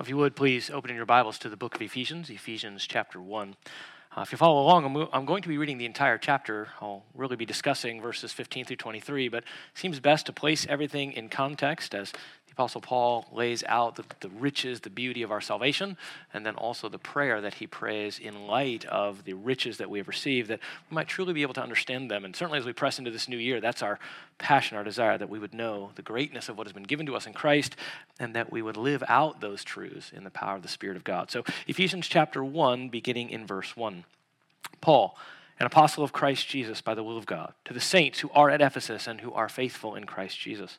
If you would, please open in your Bibles to the book of Ephesians, Ephesians chapter 1. Uh, if you follow along, I'm, I'm, going to be reading the entire chapter. I'll really be discussing verses 15 through 23, but it seems best to place everything in context as Apostle Paul lays out the, the, riches, the beauty of our salvation, and then also the prayer that he prays in light of the riches that we have received, that we might truly be able to understand them. And certainly as we press into this new year, that's our passion, our desire, that we would know the greatness of what has been given to us in Christ, and that we would live out those truths in the power of the Spirit of God. So, Ephesians chapter 1, beginning in verse 1. Paul, an apostle of Christ Jesus by the will of God, to the saints who are at Ephesus and who are faithful in Christ Jesus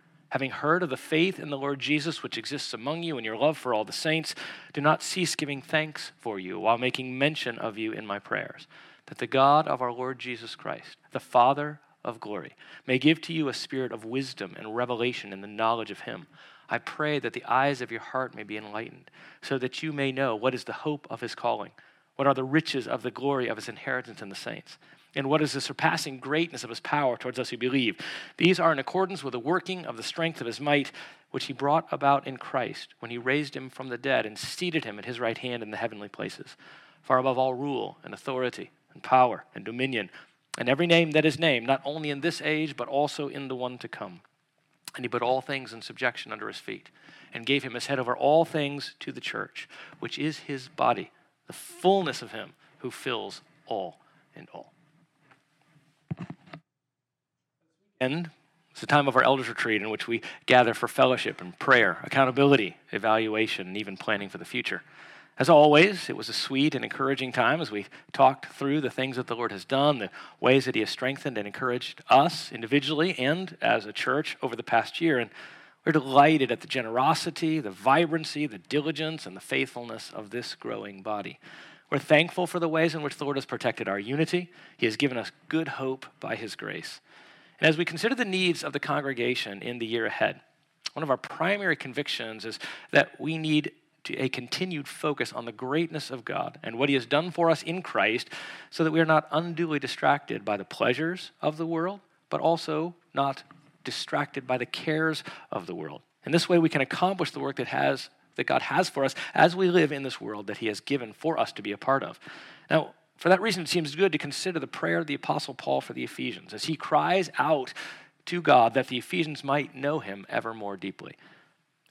having heard of the faith in the Lord Jesus which exists among you and your love for all the saints, do not cease giving thanks for you while making mention of you in my prayers, that the God of our Lord Jesus Christ, the Father of glory, may give to you a spirit of wisdom and revelation in the knowledge of him. I pray that the eyes of your heart may be enlightened, so that you may know what is the hope of his calling, what are the riches of the glory of his inheritance in the saints and what is the surpassing greatness of his power towards us who believe. These are in accordance with the working of the strength of his might, which he brought about in Christ when he raised him from the dead and seated him at his right hand in the heavenly places, far above all rule and authority and power and dominion, and every name that is named, not only in this age, but also in the one to come. And he put all things in subjection under his feet, and gave him as head over all things to the church, which is his body, the fullness of him who fills all in all. And it's the time of our elders retreat in which we gather for fellowship and prayer, accountability, evaluation, and even planning for the future. As always, it was a sweet and encouraging time as we talked through the things that the Lord has done, the ways that He has strengthened and encouraged us individually and as a church over the past year. And we're delighted at the generosity, the vibrancy, the diligence, and the faithfulness of this growing body. We're thankful for the ways in which the Lord has protected our unity. He has given us good hope by His grace. And as we consider the needs of the congregation in the year ahead, one of our primary convictions is that we need to a continued focus on the greatness of God and what He has done for us in Christ so that we are not unduly distracted by the pleasures of the world, but also not distracted by the cares of the world. In this way, we can accomplish the work that has that God has for us as we live in this world that He has given for us to be a part of. Now, for that reason, it seems good to consider the prayer of the Apostle Paul for the Ephesians as he cries out to God that the Ephesians might know him ever more deeply.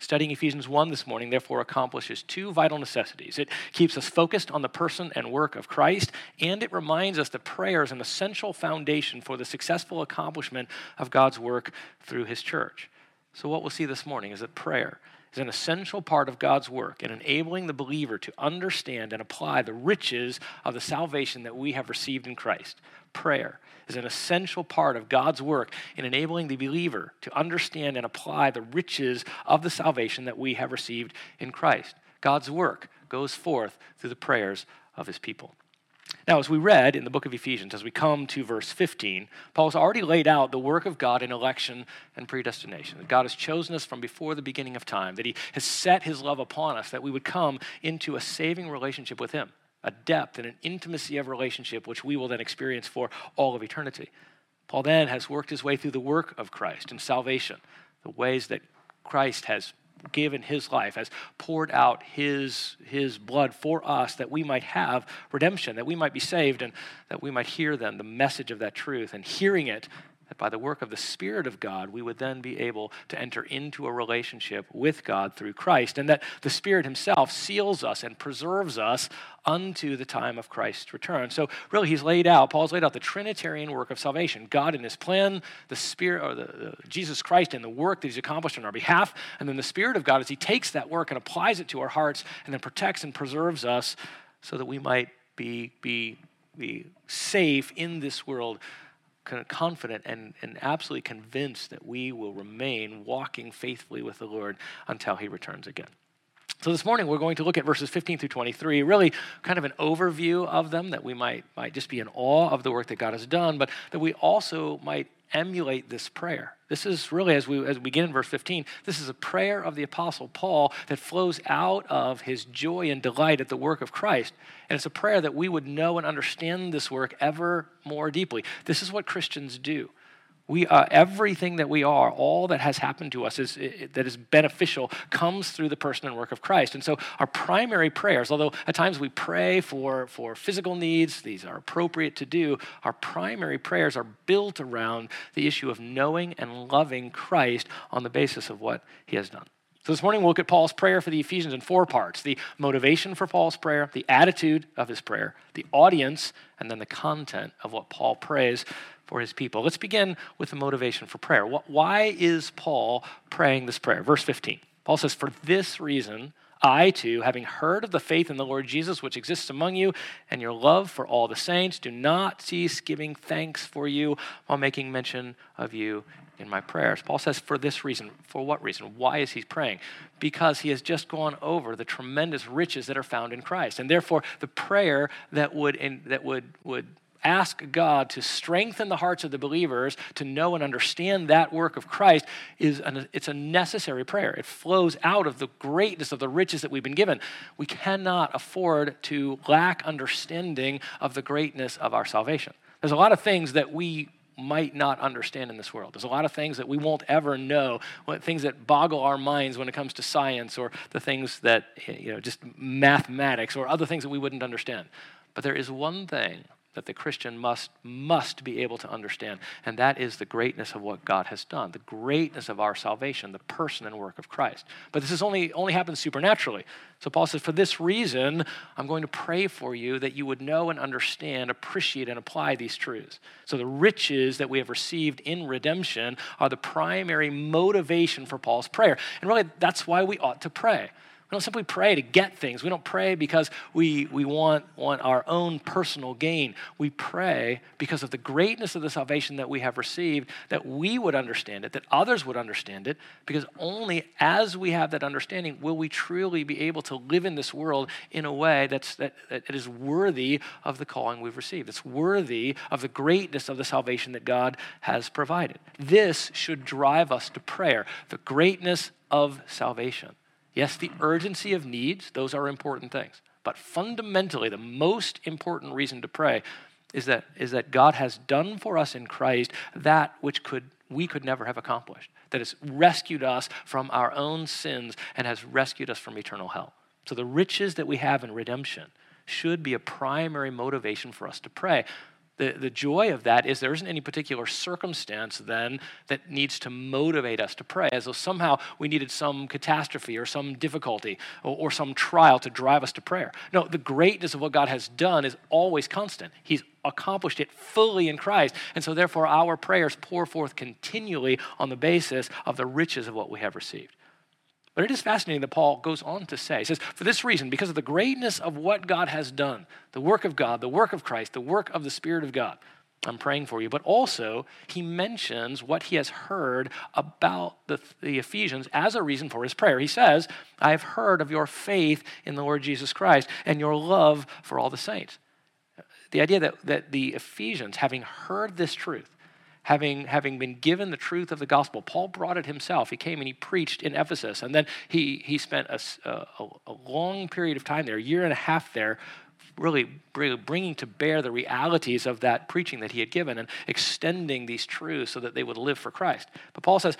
Studying Ephesians 1 this morning, therefore, accomplishes two vital necessities. It keeps us focused on the person and work of Christ, and it reminds us that prayer is an essential foundation for the successful accomplishment of God's work through his church. So, what we'll see this morning is that prayer is an essential part of God's work in enabling the believer to understand and apply the riches of the salvation that we have received in Christ. Prayer is an essential part of God's work in enabling the believer to understand and apply the riches of the salvation that we have received in Christ. God's work goes forth through the prayers of his people. Now, as we read in the book of Ephesians, as we come to verse 15, Paul has already laid out the work of God in election and predestination. That God has chosen us from before the beginning of time, that He has set His love upon us, that we would come into a saving relationship with Him, a depth and an intimacy of relationship which we will then experience for all of eternity. Paul then has worked his way through the work of Christ and salvation, the ways that Christ has given his life, has poured out his, his blood for us that we might have redemption, that we might be saved, and that we might hear then the message of that truth. And hearing it that by the work of the Spirit of God, we would then be able to enter into a relationship with God through Christ, and that the Spirit Himself seals us and preserves us unto the time of Christ's return. So, really, He's laid out, Paul's laid out the Trinitarian work of salvation God in His plan, the Spirit, or the, the Jesus Christ in the work that He's accomplished on our behalf, and then the Spirit of God as He takes that work and applies it to our hearts and then protects and preserves us so that we might be, be, be safe in this world confident and, and absolutely convinced that we will remain walking faithfully with the Lord until he returns again. So this morning we're going to look at verses 15 through 23, really kind of an overview of them that we might, might just be in awe of the work that God has done, but that we also might emulate this prayer. This is really, as we, as we begin in verse 15, this is a prayer of the Apostle Paul that flows out of his joy and delight at the work of Christ. And it's a prayer that we would know and understand this work ever more deeply. This is what Christians do. We, uh, everything that we are, all that has happened to us is, that is beneficial comes through the person and work of Christ. And so our primary prayers, although at times we pray for, for physical needs, these are appropriate to do, our primary prayers are built around the issue of knowing and loving Christ on the basis of what he has done. So this morning we'll look at Paul's prayer for the Ephesians in four parts the motivation for Paul's prayer, the attitude of his prayer, the audience, and then the content of what Paul prays for his people. Let's begin with the motivation for prayer. Why is Paul praying this prayer? Verse 15. Paul says, For this reason, I too, having heard of the faith in the Lord Jesus which exists among you, and your love for all the saints, do not cease giving thanks for you while making mention of you in my prayers. Paul says, for this reason. For what reason? Why is he praying? Because he has just gone over the tremendous riches that are found in Christ. And therefore, the prayer that would, in, that would, would ask God to strengthen the hearts of the believers to know and understand that work of Christ is an, it's a necessary prayer. It flows out of the greatness of the riches that we've been given. We cannot afford to lack understanding of the greatness of our salvation. There's a lot of things that we might not understand in this world. There's a lot of things that we won't ever know, things that boggle our minds when it comes to science or the things that, you know, just mathematics or other things that we wouldn't understand. But there is one thing that the Christian must, must be able to understand, and that is the greatness of what God has done, the greatness of our salvation, the person and work of Christ. But this is only, only happens supernaturally. So Paul says, For this reason, I'm going to pray for you that you would know and understand, appreciate, and apply these truths. So the riches that we have received in redemption are the primary motivation for Paul's prayer. And really, that's why we ought to pray. We don't simply pray to get things. We don't pray because we, we want, want our own personal gain. We pray because of the greatness of the salvation that we have received, that we would understand it, that others would understand it, because only as we have that understanding will we truly be able to live in this world in a way that's, that, that is worthy of the calling we've received. It's worthy of the greatness of the salvation that God has provided. This should drive us to prayer, the greatness of salvation. Yes, the urgency of needs, those are important things. But fundamentally, the most important reason to pray is that, is that God has done for us in Christ that which could, we could never have accomplished, that has rescued us from our own sins and has rescued us from eternal hell. So the riches that we have in redemption should be a primary motivation for us to pray the, the joy of that is there isn't any particular circumstance then that needs to motivate us to pray, as though somehow we needed some catastrophe or some difficulty or, or some trial to drive us to prayer. No, the greatness of what God has done is always constant. He's accomplished it fully in Christ. And so, therefore, our prayers pour forth continually on the basis of the riches of what we have received. But it is fascinating that Paul goes on to say, he says, for this reason, because of the greatness of what God has done, the work of God, the work of Christ, the work of the Spirit of God, I'm praying for you. But also, he mentions what he has heard about the, the Ephesians as a reason for his prayer. He says, I have heard of your faith in the Lord Jesus Christ and your love for all the saints. The idea that, that the Ephesians, having heard this truth, having, having been given the truth of the gospel. Paul brought it himself. He came and he preached in Ephesus. And then he, he spent a, a, a long period of time there, a year and a half there, really, bringing to bear the realities of that preaching that he had given and extending these truths so that they would live for Christ. But Paul says,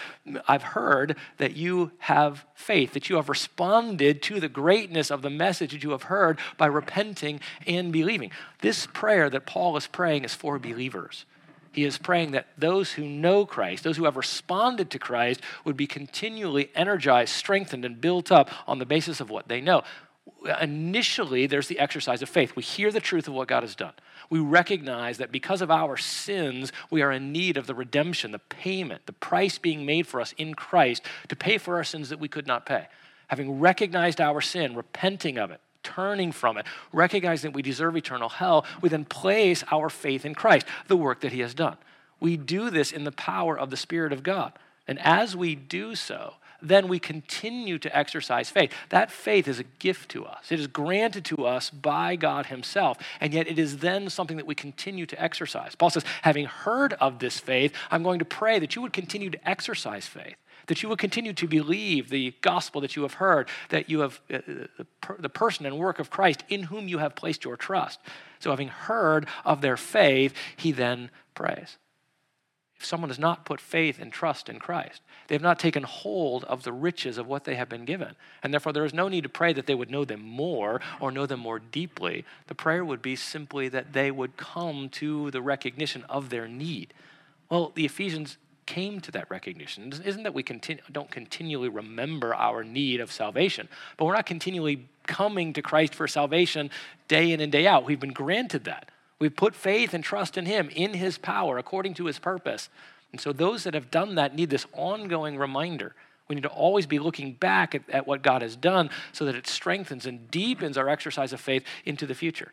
I've heard that you have faith, that you have responded to the greatness of the message that you have heard by repenting and believing. This prayer that Paul is praying is for believers. He is praying that those who know Christ, those who have responded to Christ, would be continually energized, strengthened, and built up on the basis of what they know. Initially, there's the exercise of faith. We hear the truth of what God has done. We recognize that because of our sins, we are in need of the redemption, the payment, the price being made for us in Christ to pay for our sins that we could not pay. Having recognized our sin, repenting of it, turning from it, recognizing that we deserve eternal hell, we then place our faith in Christ, the work that He has done. We do this in the power of the Spirit of God. And as we do so, then we continue to exercise faith. That faith is a gift to us. It is granted to us by God Himself, and yet it is then something that we continue to exercise. Paul says, having heard of this faith, I'm going to pray that you would continue to exercise faith that you would continue to believe the gospel that you have heard, that you have uh, uh the person and work of Christ in whom you have placed your trust. So, having heard of their faith, he then prays. If someone has not put faith and trust in Christ, they have not taken hold of the riches of what they have been given. And therefore, there is no need to pray that they would know them more or know them more deeply. The prayer would be simply that they would come to the recognition of their need. Well, the Ephesians came to that recognition. Isn't that we continue, don't continually remember our need of salvation, but we're not continually coming to Christ for salvation day in and day out. We've been granted that. We've put faith and trust in Him, in His power, according to His purpose. And so those that have done that need this ongoing reminder. We need to always be looking back at, at what God has done so that it strengthens and deepens our exercise of faith into the future.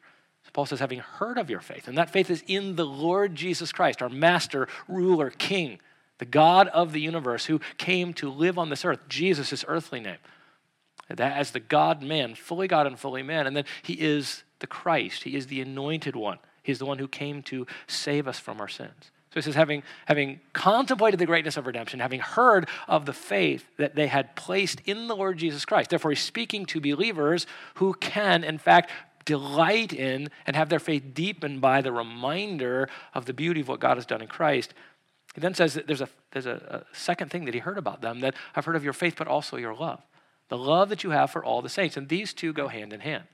Paul says, having heard of your faith, and that faith is in the Lord Jesus Christ, our master, ruler, king the God of the universe who came to live on this earth, Jesus, his earthly name. That as the God man, fully God and fully man. And then he is the Christ, he is the anointed one. He's the one who came to save us from our sins. So he says, having, having contemplated the greatness of redemption, having heard of the faith that they had placed in the Lord Jesus Christ, therefore he's speaking to believers who can, in fact, delight in and have their faith deepened by the reminder of the beauty of what God has done in Christ. He then says that there's, a, there's a, a second thing that he heard about them that I've heard of your faith, but also your love. The love that you have for all the saints. And these two go hand in hand.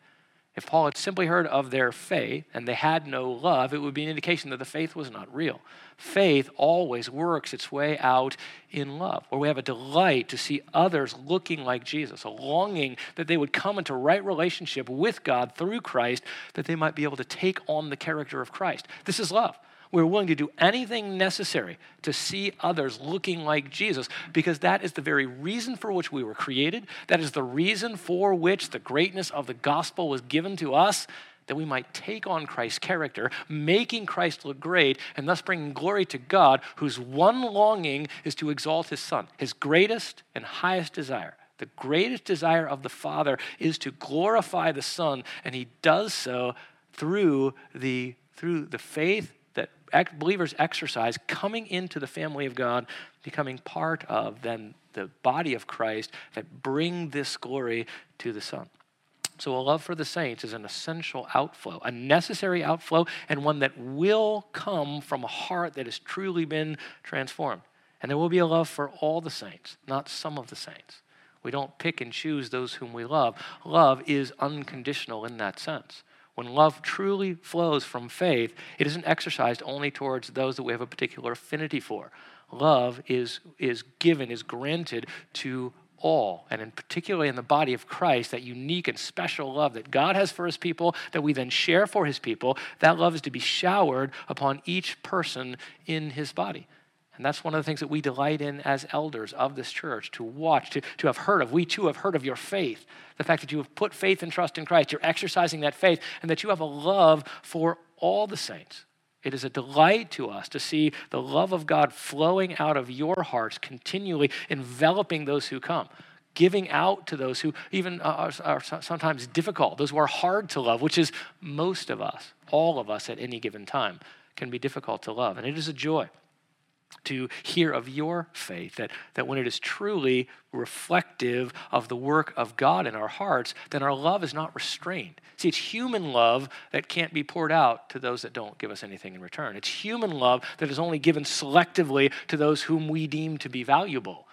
If Paul had simply heard of their faith and they had no love, it would be an indication that the faith was not real. Faith always works its way out in love, where we have a delight to see others looking like Jesus, a longing that they would come into right relationship with God through Christ, that they might be able to take on the character of Christ. This is love. We're willing to do anything necessary to see others looking like Jesus because that is the very reason for which we were created. That is the reason for which the greatness of the gospel was given to us that we might take on Christ's character, making Christ look great, and thus bringing glory to God, whose one longing is to exalt his Son, his greatest and highest desire. The greatest desire of the Father is to glorify the Son, and he does so through the, through the faith believers exercise coming into the family of God, becoming part of then the body of Christ that bring this glory to the Son. So, a love for the saints is an essential outflow, a necessary outflow, and one that will come from a heart that has truly been transformed. And there will be a love for all the saints, not some of the saints. We don't pick and choose those whom we love. Love is unconditional in that sense. When love truly flows from faith, it isn't exercised only towards those that we have a particular affinity for. Love is, is given, is granted to all, and in particularly in the body of Christ, that unique and special love that God has for his people, that we then share for his people, that love is to be showered upon each person in his body. And that's one of the things that we delight in as elders of this church to watch, to, to have heard of. We too have heard of your faith. The fact that you have put faith and trust in Christ, you're exercising that faith, and that you have a love for all the saints. It is a delight to us to see the love of God flowing out of your hearts, continually enveloping those who come, giving out to those who even are, are sometimes difficult, those who are hard to love, which is most of us, all of us at any given time, can be difficult to love. And it is a joy. To hear of your faith, that, that when it is truly reflective of the work of God in our hearts, then our love is not restrained. See, it's human love that can't be poured out to those that don't give us anything in return. It's human love that is only given selectively to those whom we deem to be valuable.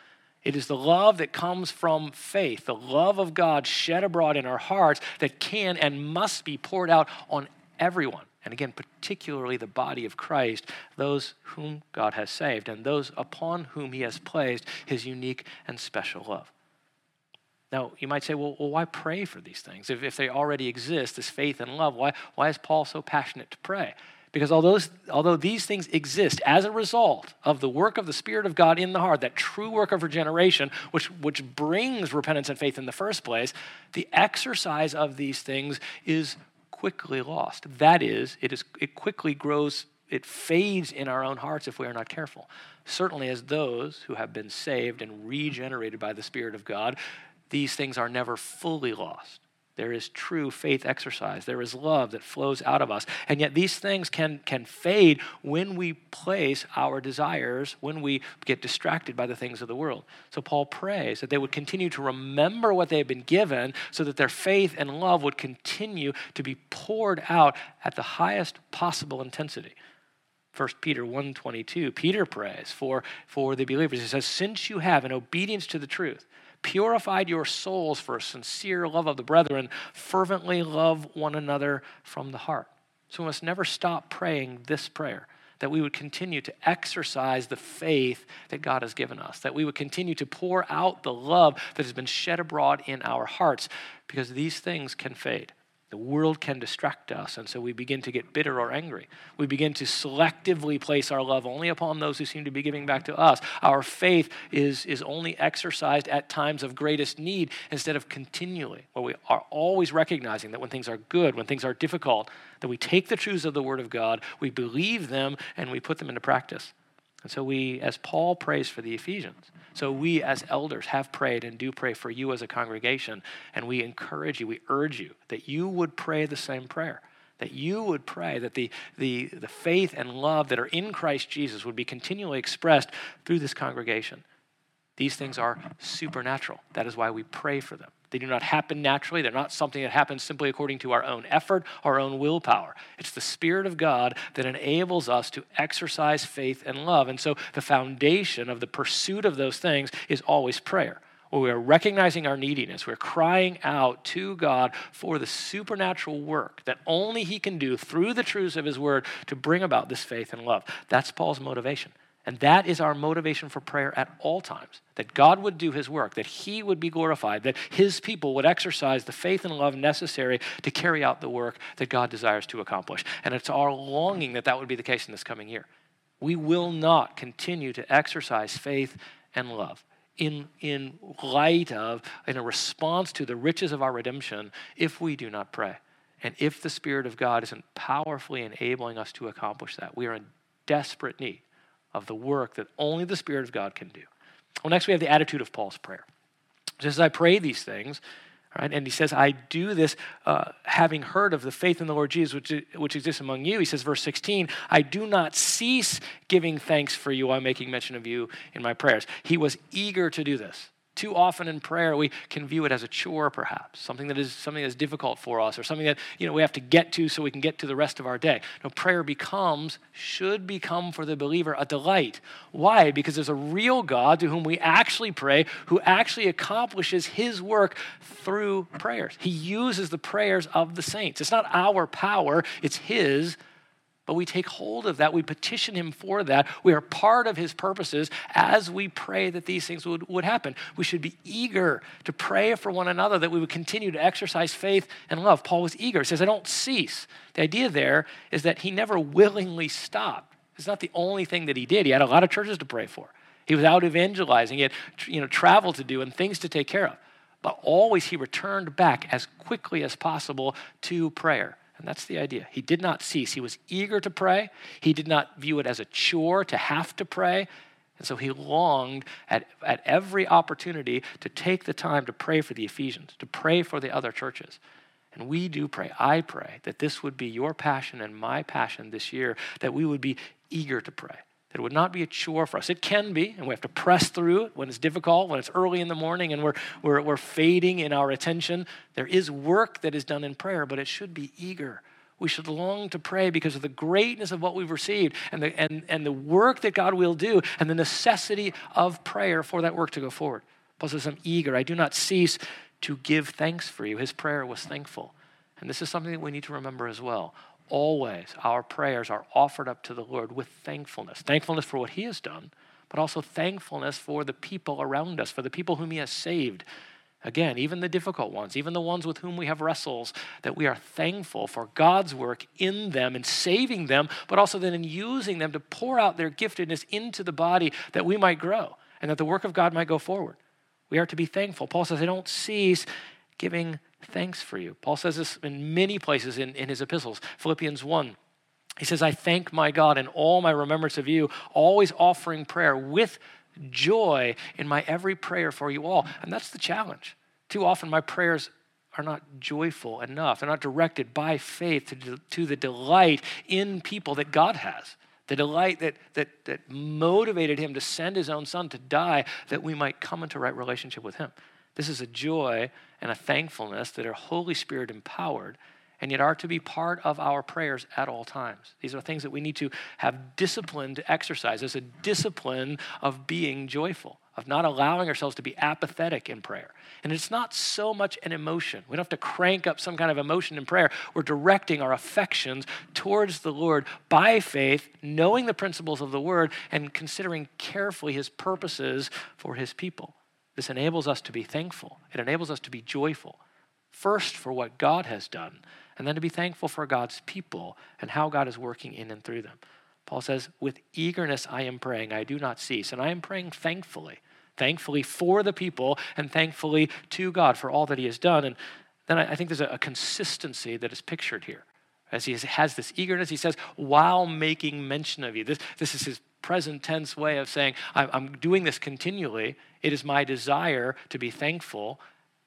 It is the love that comes from faith, the love of God shed abroad in our hearts that can and must be poured out on everyone and again, particularly the body of Christ, those whom God has saved, and those upon whom he has placed his unique and special love. Now, you might say, well, well why pray for these things? If, if they already exist, this faith and love, why, why is Paul so passionate to pray? Because although, although these things exist as a result of the work of the Spirit of God in the heart, that true work of regeneration, which, which brings repentance and faith in the first place, the exercise of these things is quickly lost. That is, it, is, it quickly grows, it fades in our own hearts if we are not careful. Certainly, as those who have been saved and regenerated by the Spirit of God, these things are never fully lost. There is true faith exercise. There is love that flows out of us. And yet these things can, can fade when we place our desires, when we get distracted by the things of the world. So Paul prays that they would continue to remember what they have been given so that their faith and love would continue to be poured out at the highest possible intensity. 1 Peter 1:22 Peter prays for for the believers he says since you have in obedience to the truth purified your souls for a sincere love of the brethren, fervently love one another from the heart. So we must never stop praying this prayer that we would continue to exercise the faith that God has given us, that we would continue to pour out the love that has been shed abroad in our hearts, because these things can fade. The world can distract us, and so we begin to get bitter or angry. We begin to selectively place our love only upon those who seem to be giving back to us. Our faith is, is only exercised at times of greatest need instead of continually, where we are always recognizing that when things are good, when things are difficult, that we take the truths of the Word of God, we believe them, and we put them into practice. And so we, as Paul prays for the Ephesians, so we as elders have prayed and do pray for you as a congregation, and we encourage you, we urge you that you would pray the same prayer. That you would pray that the, the, the faith and love that are in Christ Jesus would be continually expressed through this congregation. These things are supernatural. That is why we pray for them. They do not happen naturally. They're not something that happens simply according to our own effort, our own willpower. It's the Spirit of God that enables us to exercise faith and love. And so the foundation of the pursuit of those things is always prayer. Where we are recognizing our neediness, we're crying out to God for the supernatural work that only He can do through the truths of His Word to bring about this faith and love. That's Paul's motivation. And that is our motivation for prayer at all times that God would do his work, that he would be glorified, that his people would exercise the faith and love necessary to carry out the work that God desires to accomplish. And it's our longing that that would be the case in this coming year. We will not continue to exercise faith and love in, in light of, in a response to the riches of our redemption, if we do not pray. And if the Spirit of God isn't powerfully enabling us to accomplish that, we are in desperate need of the work that only the Spirit of God can do. Well, next we have the attitude of Paul's prayer. Just as I pray these things, right, and he says, I do this uh, having heard of the faith in the Lord Jesus which, which exists among you. He says, verse 16, I do not cease giving thanks for you while making mention of you in my prayers. He was eager to do this. Too often in prayer, we can view it as a chore, perhaps, something that is something that's difficult for us, or something that you know we have to get to so we can get to the rest of our day. No, prayer becomes, should become for the believer a delight. Why? Because there's a real God to whom we actually pray, who actually accomplishes His work through prayers. He uses the prayers of the saints. It's not our power; it's His but we take hold of that. We petition Him for that. We are part of His purposes as we pray that these things would, would happen. We should be eager to pray for one another that we would continue to exercise faith and love. Paul was eager. He says, I don't cease. The idea there is that he never willingly stopped. It's not the only thing that he did. He had a lot of churches to pray for. He was out evangelizing. He had you know, travel to do and things to take care of. But always he returned back as quickly as possible to prayer. And that's the idea. He did not cease. He was eager to pray. He did not view it as a chore to have to pray. And so he longed at, at every opportunity to take the time to pray for the Ephesians, to pray for the other churches. And we do pray. I pray that this would be your passion and my passion this year, that we would be eager to pray, that it would not be a chore for us. It can be, and we have to press through it when it's difficult, when it's early in the morning and we're, we're, we're fading in our attention. There is work that is done in prayer, but it should be eager. We should long to pray because of the greatness of what we've received and the, and, and the work that God will do and the necessity of prayer for that work to go forward. Paul says, I'm eager. I do not cease to give thanks for you. His prayer was thankful. And this is something that we need to remember as well always our prayers are offered up to the Lord with thankfulness. Thankfulness for what He has done, but also thankfulness for the people around us, for the people whom He has saved. Again, even the difficult ones, even the ones with whom we have wrestles, that we are thankful for God's work in them and saving them, but also then in using them to pour out their giftedness into the body that we might grow and that the work of God might go forward. We are to be thankful. Paul says, I don't cease giving thanks for you. Paul says this in many places in, in his epistles. Philippians 1. He says, I thank my God in all my remembrance of you, always offering prayer with joy in my every prayer for you all. And that's the challenge. Too often, my prayers are not joyful enough. They're not directed by faith to, to the delight in people that God has, the delight that, that, that motivated him to send his own son to die that we might come into right relationship with him. This is a joy and a thankfulness that are Holy Spirit empowered and yet are to be part of our prayers at all times. These are things that we need to have discipline to exercise as a discipline of being joyful, of not allowing ourselves to be apathetic in prayer. And it's not so much an emotion. We don't have to crank up some kind of emotion in prayer. We're directing our affections towards the Lord by faith, knowing the principles of the word, and considering carefully his purposes for his people. This enables us to be thankful, it enables us to be joyful. First, for what God has done, and then to be thankful for God's people and how God is working in and through them. Paul says, With eagerness I am praying, I do not cease. And I am praying thankfully, thankfully for the people, and thankfully to God for all that He has done. And then I think there's a consistency that is pictured here. As he has this eagerness, he says, while making mention of you. This, this is his present tense way of saying, I'm doing this continually. It is my desire to be thankful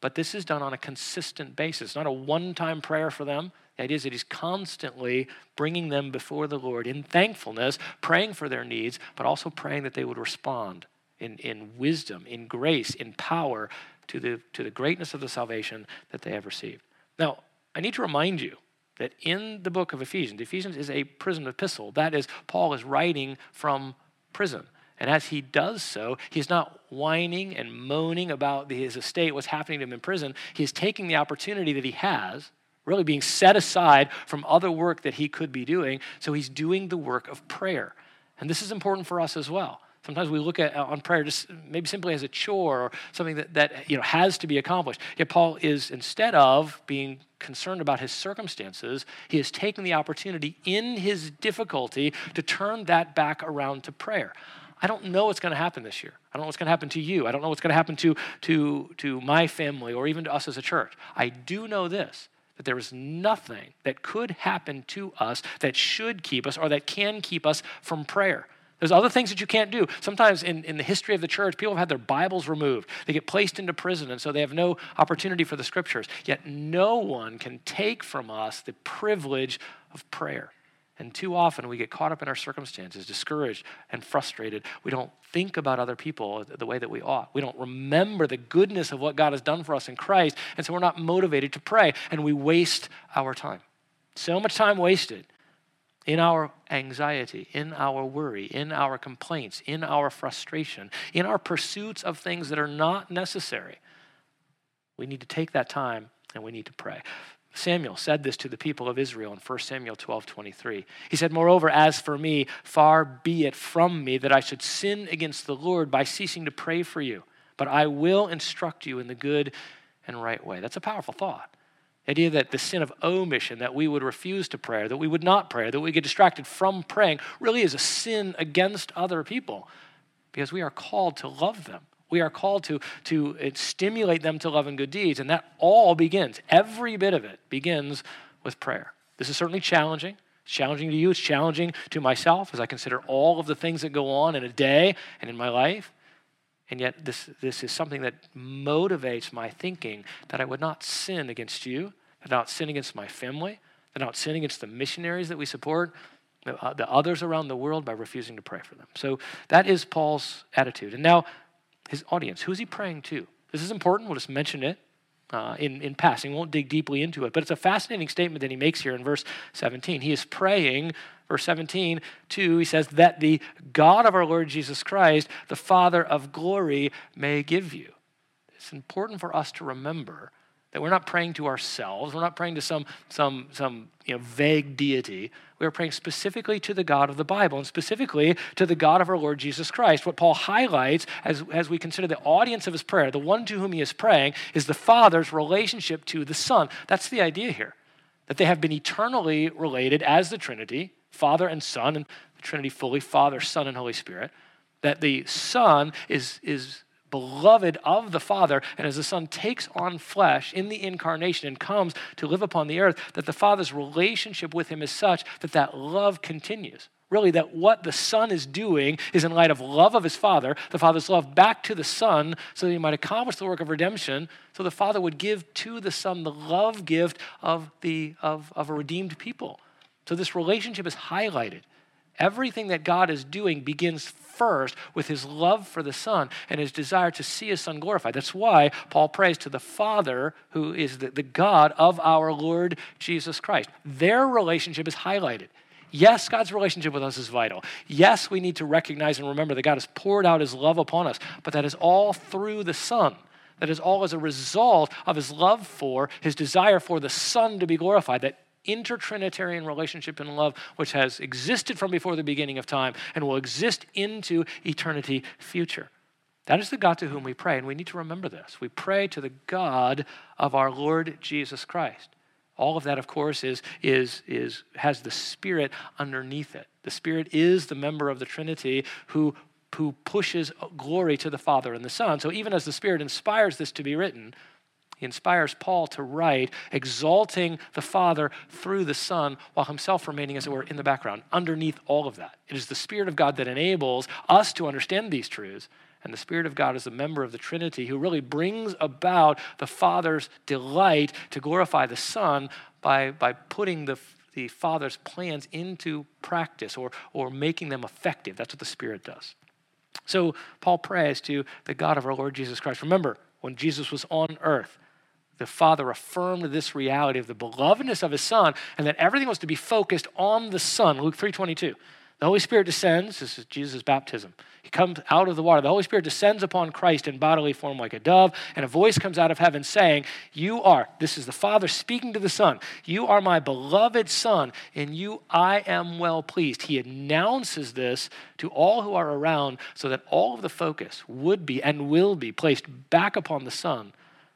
but this is done on a consistent basis, not a one time prayer for them. The idea is that he's constantly bringing them before the Lord in thankfulness, praying for their needs, but also praying that they would respond in, in wisdom, in grace, in power to the, to the greatness of the salvation that they have received. Now, I need to remind you that in the book of Ephesians, Ephesians is a prison epistle. That is, Paul is writing from prison. And as he does so, he's not whining and moaning about his estate, what's happening to him in prison. He's taking the opportunity that he has, really being set aside from other work that he could be doing. So he's doing the work of prayer. And this is important for us as well. Sometimes we look at uh, on prayer just maybe simply as a chore or something that, that you know has to be accomplished. Yet Paul is instead of being concerned about his circumstances, he has taken the opportunity in his difficulty to turn that back around to prayer. I don't know what's going to happen this year. I don't know what's going to happen to you. I don't know what's going to happen to, to, to my family or even to us as a church. I do know this that there is nothing that could happen to us that should keep us or that can keep us from prayer. There's other things that you can't do. Sometimes in, in the history of the church, people have had their Bibles removed. They get placed into prison, and so they have no opportunity for the scriptures. Yet no one can take from us the privilege of prayer. And too often we get caught up in our circumstances, discouraged and frustrated. We don't think about other people the way that we ought. We don't remember the goodness of what God has done for us in Christ. And so we're not motivated to pray and we waste our time. So much time wasted in our anxiety, in our worry, in our complaints, in our frustration, in our pursuits of things that are not necessary. We need to take that time and we need to pray. Samuel said this to the people of Israel in 1 Samuel 12 23. He said, Moreover, as for me, far be it from me that I should sin against the Lord by ceasing to pray for you, but I will instruct you in the good and right way. That's a powerful thought. The idea that the sin of omission, that we would refuse to pray, that we would not pray, that we get distracted from praying, really is a sin against other people because we are called to love them. We are called to, to uh, stimulate them to love and good deeds, and that all begins, every bit of it begins with prayer. This is certainly challenging. It's challenging to you, it's challenging to myself as I consider all of the things that go on in a day and in my life. And yet, this, this is something that motivates my thinking that I would not sin against you, that I would not sin against my family, that I would not sin against the missionaries that we support, uh, the others around the world by refusing to pray for them. So that is Paul's attitude. And now, his audience. Who is he praying to? This is important. We'll just mention it uh, in, in passing. We won't dig deeply into it. But it's a fascinating statement that he makes here in verse 17. He is praying, verse 17, to, he says, that the God of our Lord Jesus Christ, the Father of glory, may give you. It's important for us to remember that we're not praying to ourselves. We're not praying to some, some, some you know, vague deity. We are praying specifically to the God of the Bible and specifically to the God of our Lord Jesus Christ. What Paul highlights as, as we consider the audience of his prayer, the one to whom he is praying, is the Father's relationship to the Son. That's the idea here, that they have been eternally related as the Trinity, Father and Son, and the Trinity fully, Father, Son, and Holy Spirit. That the Son is, is beloved of the Father, and as the Son takes on flesh in the incarnation and comes to live upon the earth, that the Father's relationship with him is such that that love continues. Really, that what the Son is doing is in light of love of his Father, the Father's love back to the Son, so that he might accomplish the work of redemption, so the Father would give to the Son the love gift of, the, of, of a redeemed people. So this relationship is highlighted. Everything that God is doing begins first with his love for the Son and his desire to see his Son glorified. That's why Paul prays to the Father, who is the, the God of our Lord Jesus Christ. Their relationship is highlighted. Yes, God's relationship with us is vital. Yes, we need to recognize and remember that God has poured out his love upon us, but that is all through the Son. That is all as a result of his love for, his desire for the Son to be glorified. That intertrinitarian relationship and love which has existed from before the beginning of time and will exist into eternity future. That is the God to whom we pray, and we need to remember this. We pray to the God of our Lord Jesus Christ. All of that, of course, is, is, is, has the Spirit underneath it. The Spirit is the member of the Trinity who, who pushes glory to the Father and the Son. So even as the Spirit inspires this to be written, he inspires Paul to write, exalting the Father through the Son, while himself remaining, as it were, in the background, underneath all of that. It is the Spirit of God that enables us to understand these truths. And the Spirit of God is a member of the Trinity who really brings about the Father's delight to glorify the Son by, by putting the, the Father's plans into practice or, or making them effective. That's what the Spirit does. So Paul prays to the God of our Lord Jesus Christ. Remember, when Jesus was on earth, the Father affirmed this reality of the belovedness of his Son and that everything was to be focused on the Son. Luke 3.22. The Holy Spirit descends. This is Jesus' baptism. He comes out of the water. The Holy Spirit descends upon Christ in bodily form like a dove, and a voice comes out of heaven saying, You are, this is the Father speaking to the Son, you are my beloved Son, in you I am well pleased. He announces this to all who are around so that all of the focus would be and will be placed back upon the Son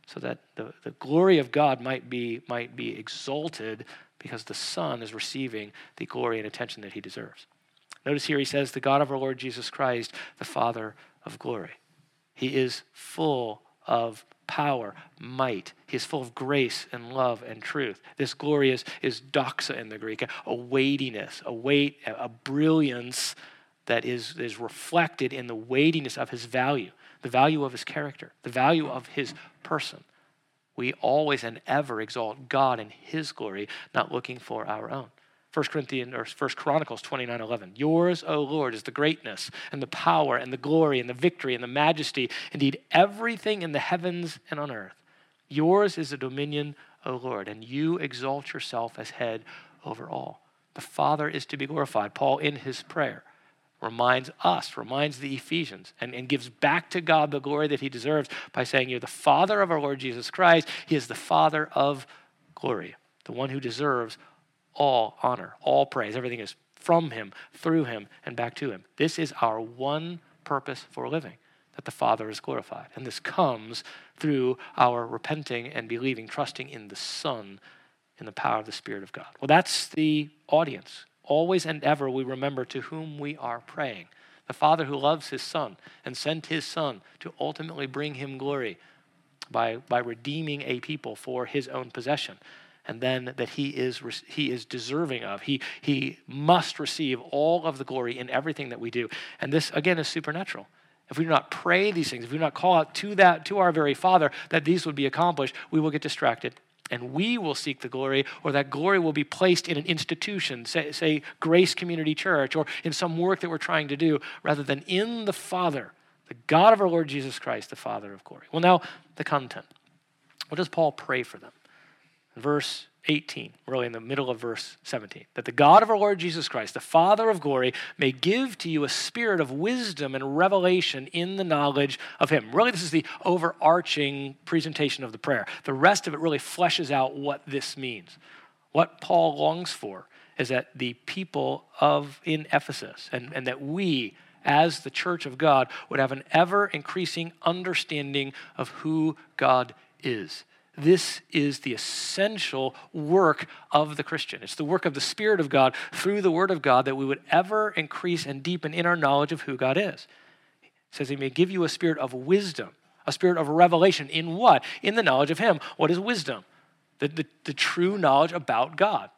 so that the, the glory of God might be, might be exalted because the Son is receiving the glory and attention that he deserves. Notice here he says, The God of our Lord Jesus Christ, the Father of glory. He is full of power, might. He is full of grace and love and truth. This glory is, is doxa in the Greek, a weightiness, a weight, a brilliance that is, is reflected in the weightiness of his value the value of his character, the value of his person. We always and ever exalt God in his glory, not looking for our own. 1 Corinthians or 1 Chronicles 29 11. Yours, O Lord, is the greatness and the power and the glory and the victory and the majesty, indeed, everything in the heavens and on earth. Yours is the dominion, O Lord, and you exalt yourself as head over all. The Father is to be glorified. Paul, in his prayer, reminds us, reminds the Ephesians, and, and gives back to God the glory that he deserves by saying, You're the Father of our Lord Jesus Christ. He is the Father of glory, the one who deserves all honor, all praise. Everything is from him, through him, and back to him. This is our one purpose for living that the Father is glorified. And this comes through our repenting and believing, trusting in the Son, in the power of the Spirit of God. Well, that's the audience always and ever we remember to whom we are praying. The Father who loves his Son and sent his Son to ultimately bring him glory by, by redeeming a people for his own possession. And then that he is, he is deserving of. He, he must receive all of the glory in everything that we do. And this, again, is supernatural. If we do not pray these things, if we do not call out to that, to our very Father, that these would be accomplished, we will get distracted and we will seek the glory, or that glory will be placed in an institution, say, say, Grace Community Church, or in some work that we're trying to do, rather than in the Father, the God of our Lord Jesus Christ, the Father of glory. Well, now, the content. What does Paul pray for them? Verse 18, really in the middle of verse 17. That the God of our Lord Jesus Christ, the Father of glory, may give to you a spirit of wisdom and revelation in the knowledge of Him. Really, this is the overarching presentation of the prayer. The rest of it really fleshes out what this means. What Paul longs for is that the people of in Ephesus and, and that we as the church of God would have an ever increasing understanding of who God is this is the essential work of the Christian. It's the work of the Spirit of God through the Word of God that we would ever increase and deepen in our knowledge of who God is. He says He may give you a spirit of wisdom, a spirit of revelation. In what? In the knowledge of Him. What is wisdom? The, the, the true knowledge about God,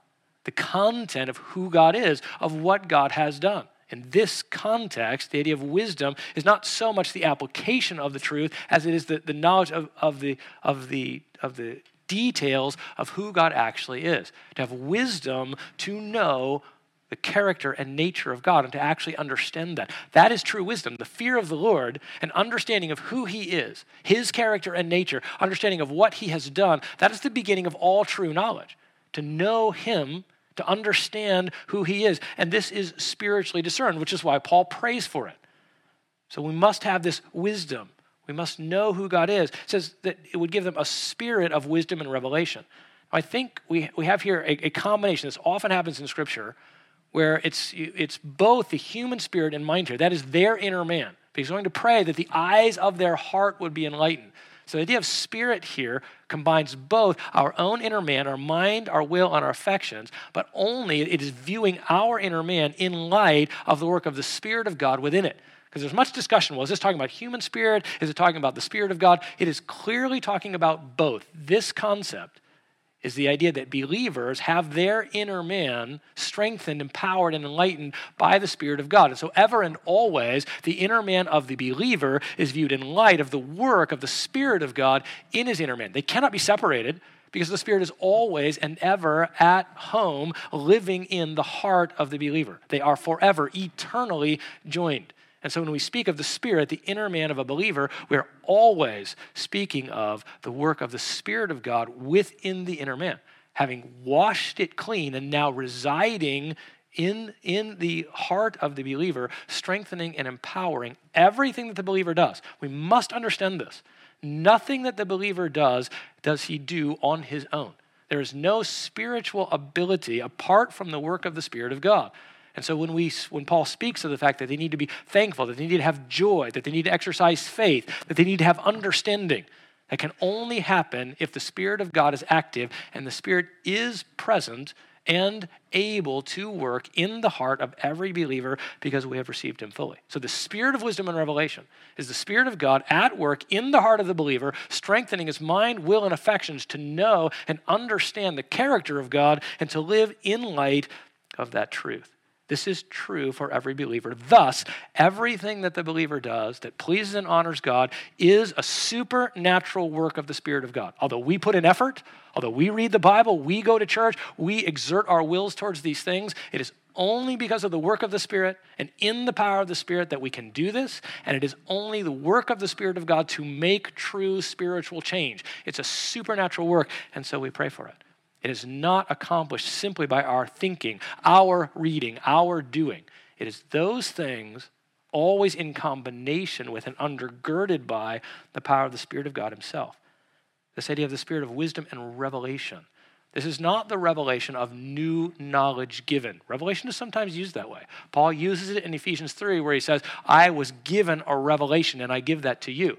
the content of who God is, of what God has done. In this context, the idea of wisdom is not so much the application of the truth as it is the, the knowledge of, of, the, of, the, of the details of who God actually is. To have wisdom to know the character and nature of God and to actually understand that. That is true wisdom. The fear of the Lord and understanding of who He is, His character and nature, understanding of what He has done, that is the beginning of all true knowledge. To know Him to understand who he is. And this is spiritually discerned, which is why Paul prays for it. So we must have this wisdom. We must know who God is. It says that it would give them a spirit of wisdom and revelation. I think we, we have here a, a combination. This often happens in Scripture where it's, it's both the human spirit and mind here. That is their inner man. He's going to pray that the eyes of their heart would be enlightened. So the idea of spirit here combines both our own inner man, our mind, our will, and our affections, but only it is viewing our inner man in light of the work of the Spirit of God within it. Because there's much discussion. Well, is this talking about human spirit? Is it talking about the Spirit of God? It is clearly talking about both. This concept is the idea that believers have their inner man strengthened, empowered, and enlightened by the Spirit of God. And so, ever and always, the inner man of the believer is viewed in light of the work of the Spirit of God in his inner man. They cannot be separated because the Spirit is always and ever at home, living in the heart of the believer. They are forever, eternally joined. And so when we speak of the Spirit, the inner man of a believer, we're always speaking of the work of the Spirit of God within the inner man, having washed it clean and now residing in, in the heart of the believer, strengthening and empowering everything that the believer does. We must understand this. Nothing that the believer does does he do on his own. There is no spiritual ability apart from the work of the Spirit of God. And so when, we, when Paul speaks of the fact that they need to be thankful, that they need to have joy, that they need to exercise faith, that they need to have understanding, that can only happen if the Spirit of God is active and the Spirit is present and able to work in the heart of every believer because we have received him fully. So the spirit of wisdom and revelation is the spirit of God at work in the heart of the believer, strengthening his mind, will, and affections to know and understand the character of God and to live in light of that truth. This is true for every believer. Thus, everything that the believer does that pleases and honors God is a supernatural work of the Spirit of God. Although we put in effort, although we read the Bible, we go to church, we exert our wills towards these things, it is only because of the work of the Spirit and in the power of the Spirit that we can do this. And it is only the work of the Spirit of God to make true spiritual change. It's a supernatural work, and so we pray for it. It is not accomplished simply by our thinking, our reading, our doing. It is those things always in combination with and undergirded by the power of the Spirit of God Himself. This idea of the Spirit of wisdom and revelation. This is not the revelation of new knowledge given. Revelation is sometimes used that way. Paul uses it in Ephesians 3, where he says, I was given a revelation and I give that to you.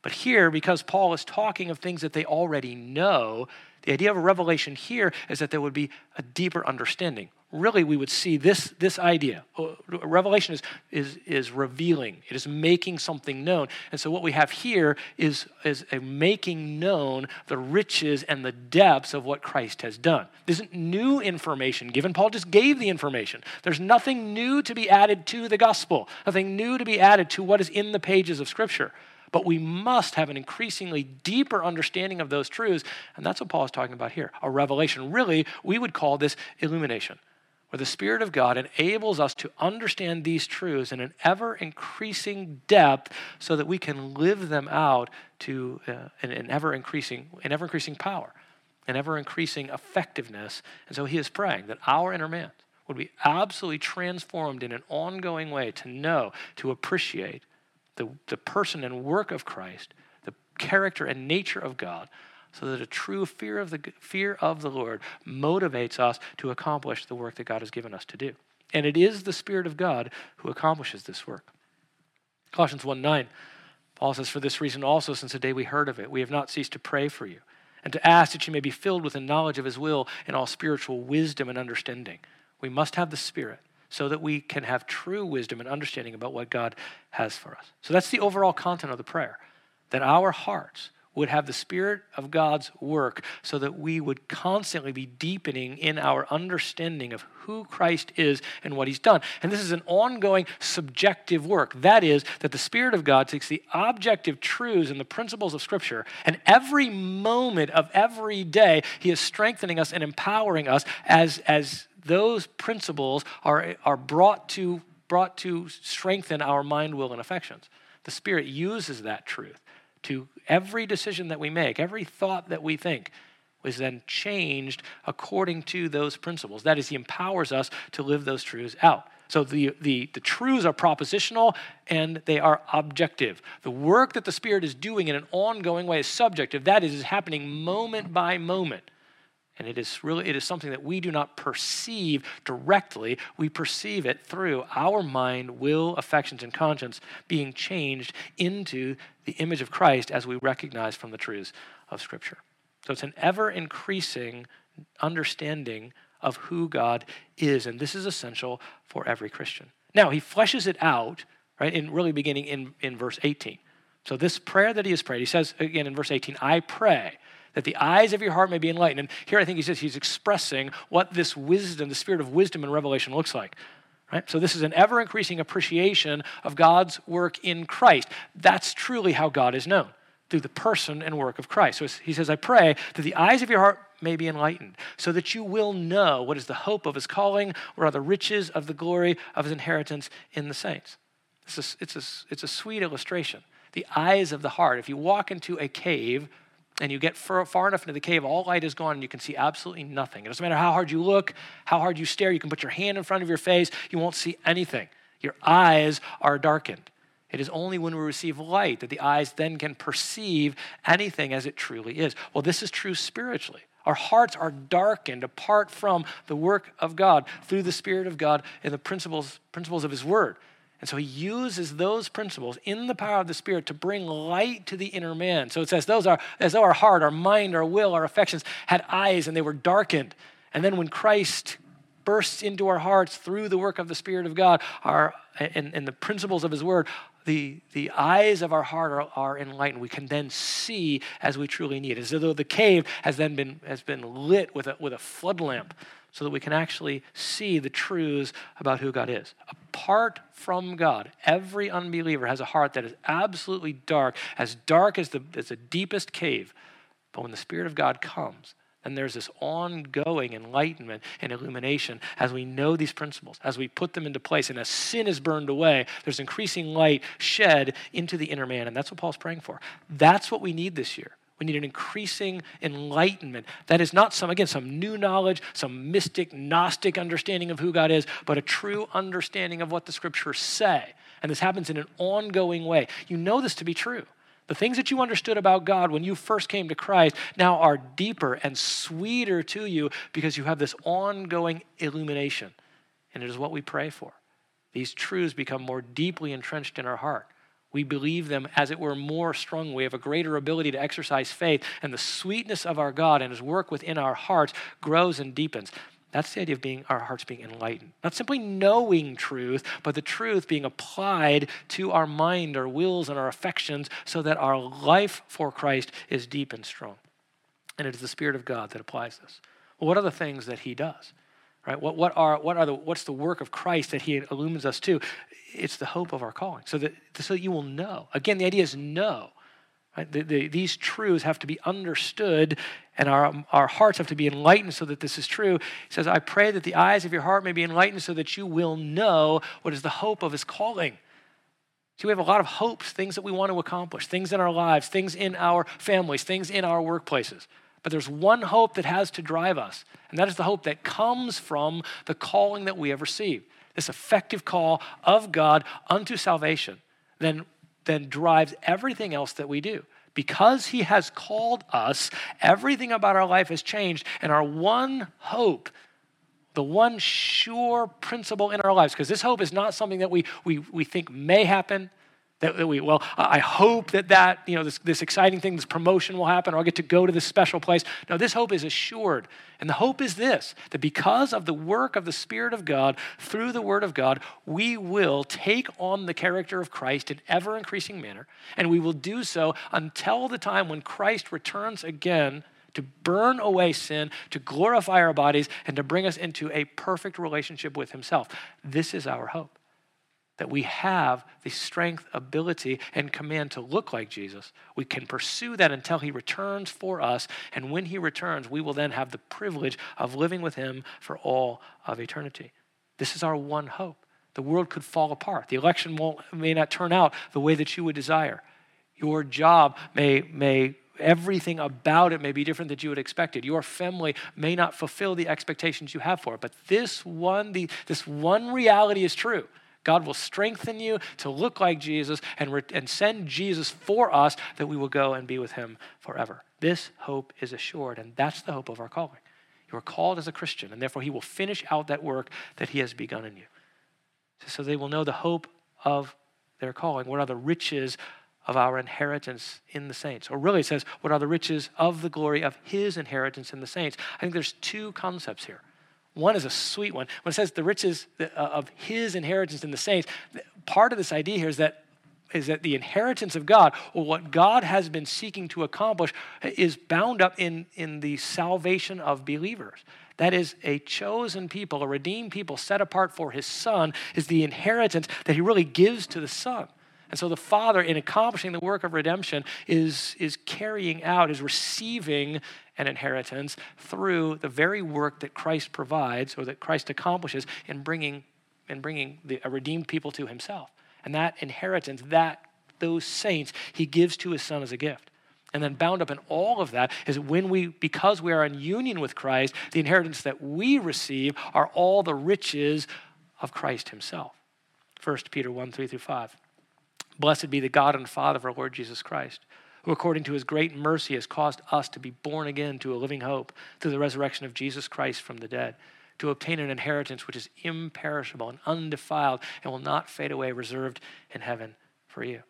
But here, because Paul is talking of things that they already know, the idea of a revelation here is that there would be a deeper understanding. Really, we would see this, this idea. Oh, revelation is, is, is revealing, it is making something known. And so, what we have here is, is a making known the riches and the depths of what Christ has done. This isn't new information given. Paul just gave the information. There's nothing new to be added to the gospel, nothing new to be added to what is in the pages of Scripture. But we must have an increasingly deeper understanding of those truths. And that's what Paul is talking about here a revelation. Really, we would call this illumination, where the Spirit of God enables us to understand these truths in an ever increasing depth so that we can live them out to uh, an, an ever increasing, an ever increasing power, an ever increasing effectiveness. And so he is praying that our inner man would be absolutely transformed in an ongoing way to know, to appreciate the, the person and work of Christ, the character and nature of God, so that a true fear of the fear of the Lord motivates us to accomplish the work that God has given us to do. And it is the Spirit of God who accomplishes this work. Colossians 1 9, Paul says, For this reason also, since the day we heard of it, we have not ceased to pray for you, and to ask that you may be filled with the knowledge of his will and all spiritual wisdom and understanding. We must have the Spirit so that we can have true wisdom and understanding about what God has for us. So that's the overall content of the prayer that our hearts would have the Spirit of God's work so that we would constantly be deepening in our understanding of who Christ is and what He's done. And this is an ongoing subjective work. That is, that the Spirit of God takes the objective truths and the principles of Scripture, and every moment of every day, He is strengthening us and empowering us as, as those principles are, are brought, to, brought to strengthen our mind, will, and affections. The Spirit uses that truth to every decision that we make, every thought that we think is then changed according to those principles. That is, He empowers us to live those truths out. So the, the, the truths are propositional and they are objective. The work that the Spirit is doing in an ongoing way is subjective. That is, is happening moment by moment. And it is really it is something that we do not perceive directly. We perceive it through our mind, will, affections, and conscience being changed into the image of Christ as we recognize from the truths of Scripture. So it's an ever increasing understanding of who God is, and this is essential for every Christian. Now, he fleshes it out, right, in really beginning in, in verse 18. So, this prayer that he has prayed, he says again in verse 18, I pray that the eyes of your heart may be enlightened. And here I think he says he's expressing what this wisdom, the spirit of wisdom and revelation looks like. Right? So this is an ever increasing appreciation of God's work in Christ. That's truly how God is known through the person and work of Christ. So he says, I pray that the eyes of your heart may be enlightened, so that you will know what is the hope of his calling, what are the riches of the glory of his inheritance in the saints. It's a, it's a, it's a sweet illustration. The eyes of the heart. If you walk into a cave, and you get far, far, enough into the cave, all light is gone, and you can see absolutely nothing. It doesn't matter how hard you look, how hard you stare, you can put your hand in front of your face, you won't see anything. Your eyes are darkened. It is only when we receive light that the eyes then can perceive anything as it truly is. Well, this is true spiritually. Our hearts are darkened apart from the work of God through the Spirit of God and the principles, principles of His Word. And so he uses those principles in the power of the Spirit to bring light to the inner man. So it says, those are as though our heart, our mind, our will, our affections had eyes and they were darkened. And then when Christ bursts into our hearts through the work of the Spirit of God, our and, and the principles of his word, the, the eyes of our heart are, are enlightened. We can then see as we truly need. As though the cave has then been has been lit with a with a flood lamp so that we can actually see the truths about who God is. Apart from God, every unbeliever has a heart that is absolutely dark, as dark as the, as the deepest cave. But when the Spirit of God comes, then there's this ongoing enlightenment and illumination as we know these principles, as we put them into place, and as sin is burned away, there's increasing light shed into the inner man. And that's what Paul's praying for. That's what we need this year. We need an increasing enlightenment. That is not some, again, some new knowledge, some mystic, Gnostic understanding of who God is, but a true understanding of what the scriptures say. And this happens in an ongoing way. You know this to be true. The things that you understood about God when you first came to Christ now are deeper and sweeter to you because you have this ongoing illumination. And it is what we pray for. These truths become more deeply entrenched in our heart. We believe them, as it were, more strongly. We have a greater ability to exercise faith, and the sweetness of our God and His work within our hearts grows and deepens. That's the idea of being our hearts being enlightened. Not simply knowing truth, but the truth being applied to our mind, our wills, and our affections so that our life for Christ is deep and strong. And it is the Spirit of God that applies this. Well, what are the things that He does? Right? What, what are, what are the, what's the work of Christ that He illumines us to? It's the hope of our calling, so that, so that you will know. Again, the idea is know. Right? The, the, these truths have to be understood, and our, our hearts have to be enlightened so that this is true. He says, I pray that the eyes of your heart may be enlightened so that you will know what is the hope of his calling. See, we have a lot of hopes, things that we want to accomplish, things in our lives, things in our families, things in our workplaces. But there's one hope that has to drive us, and that is the hope that comes from the calling that we have received. This effective call of God unto salvation then, then drives everything else that we do. Because He has called us, everything about our life has changed, and our one hope the one sure principle in our lives, because this hope is not something that we, we, we think may happen. That, we, well, I hope that that, you know, this, this exciting thing, this promotion will happen, or I'll get to go to this special place. No, this hope is assured. And the hope is this that because of the work of the Spirit of God through the Word of God, we will take on the character of Christ in ever increasing manner, and we will do so until the time when Christ returns again to burn away sin, to glorify our bodies, and to bring us into a perfect relationship with Himself. This is our hope. That we have the strength, ability, and command to look like Jesus. We can pursue that until He returns for us. And when He returns, we will then have the privilege of living with Him for all of eternity. This is our one hope. The world could fall apart. The election won't, may not turn out the way that you would desire. Your job may, may everything about it may be different than you had expected. Your family may not fulfill the expectations you have for it. But this one, the, this one reality is true. God will strengthen you to look like Jesus and, re- and send Jesus for us that we will go and be with him forever. This hope is assured, and that's the hope of our calling. You are called as a Christian, and therefore he will finish out that work that he has begun in you. So they will know the hope of their calling. What are the riches of our inheritance in the saints. Or really, it says, What are the riches of the glory of his inheritance in the saints? I think there's two concepts here. One is a sweet one. When it says the riches uh, of his inheritance in the saints, part of this idea here is that is that the inheritance of God, or what God has been seeking to accomplish, is bound up in, in the salvation of believers. That is a chosen people, a redeemed people set apart for his son, is the inheritance that he really gives to the son. And so the Father, in accomplishing the work of redemption, is, is carrying out, is receiving an inheritance through the very work that Christ provides or that Christ accomplishes in bringing, in bringing the, a redeemed people to himself. And that inheritance, that those saints, he gives to his son as a gift. And then bound up in all of that is when we, because we are in union with Christ, the inheritance that we receive are all the riches of Christ himself. 1 Peter 1 3 through 5. Blessed be the God and Father of our Lord Jesus Christ, who according to his great mercy has caused us to be born again to a living hope through the resurrection of Jesus Christ from the dead, to obtain an inheritance which is imperishable and undefiled and will not fade away, reserved in heaven for you.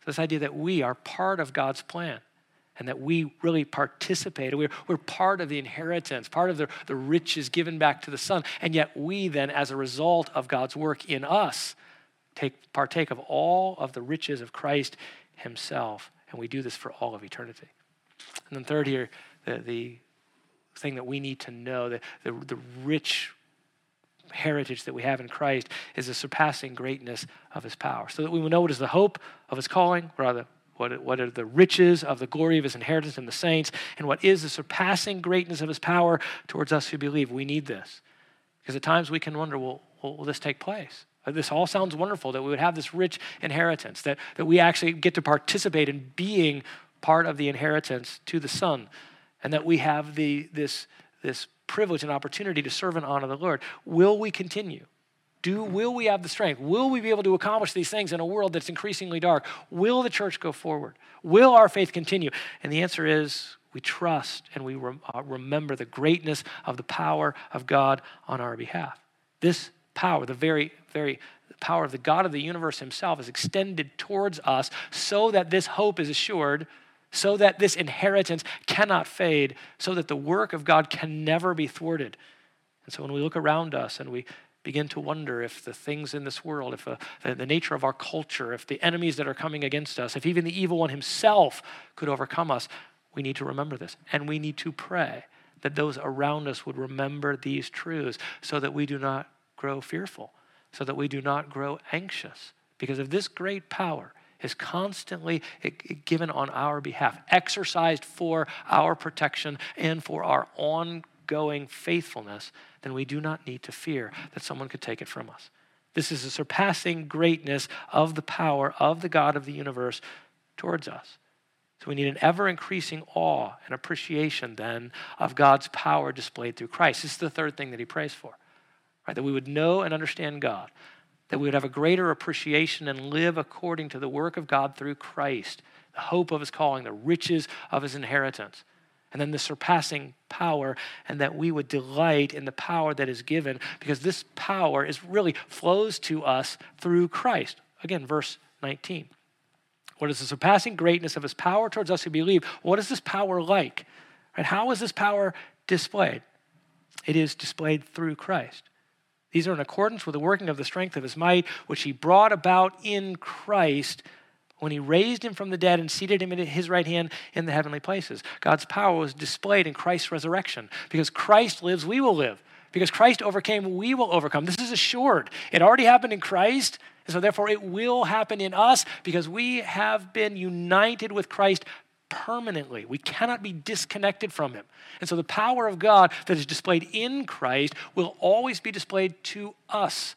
So, this idea that we are part of God's plan and that we really participate. We're, we're part of the inheritance, part of the, the riches given back to the Son. And yet, we then, as a result of God's work in us, take, partake of all of the riches of Christ himself. And we do this for all of eternity. And then, third, here, the, the thing that we need to know, the, the, the rich heritage that we have in Christ is the surpassing greatness of his power. So that we will know what is the hope of his calling, rather, what, what are the riches of the glory of his inheritance in the saints, and what is the surpassing greatness of his power towards us who believe. We need this. Because at times we can wonder, well, will this take place? This all sounds wonderful that we would have this rich inheritance, that, that we actually get to participate in being part of the inheritance to the Son, and that we have the, this, this privilege and opportunity to serve and honor the Lord. Will we continue? Do, will we have the strength? Will we be able to accomplish these things in a world that's increasingly dark? Will the church go forward? Will our faith continue? And the answer is we trust and we rem- uh, remember the greatness of the power of God on our behalf. This power, the very, very power of the God of the universe himself is extended towards us so that this hope is assured, so that this inheritance cannot fade, so that the work of God can never be thwarted. And so when we look around us and we begin to wonder if the things in this world, if uh, the, the nature of our culture, if the enemies that are coming against us, if even the evil one himself could overcome us, we need to remember this. And we need to pray that those around us would remember these truths so that we do not grow fearful, so that we do not grow anxious because of this great power is constantly eh, eh, given on our behalf, exercised for our protection and for our ongoing faithfulness, then we do not need to fear that someone could take it from us. This is the surpassing greatness of the power of the God of the universe towards us. So we need an ever increasing awe and appreciation then of God's power displayed through Christ. This is the third thing that he prays for. Right? That we would know and understand God, that we would have a greater appreciation and live according to the work of God through Christ, the hope of his calling, the riches of his inheritance, and then the surpassing power, and that we would delight in the power that is given, because this power is really flows to us through Christ. Again, verse 19. What is the surpassing greatness of his power towards us who believe? What is this power like? And How is this power displayed? It is displayed through Christ. These are in accordance with the working of the strength of his might, which he brought about in Christ when he raised him from the dead and seated him at his right hand in the heavenly places. God's power was displayed in Christ's resurrection. Because Christ lives, we will live. Because Christ overcame, we will overcome. This is assured. It already happened in Christ, and so therefore it will happen in us because we have been united with Christ permanently. We cannot be disconnected from him. And so the power of God that is displayed in Christ will always be displayed to us.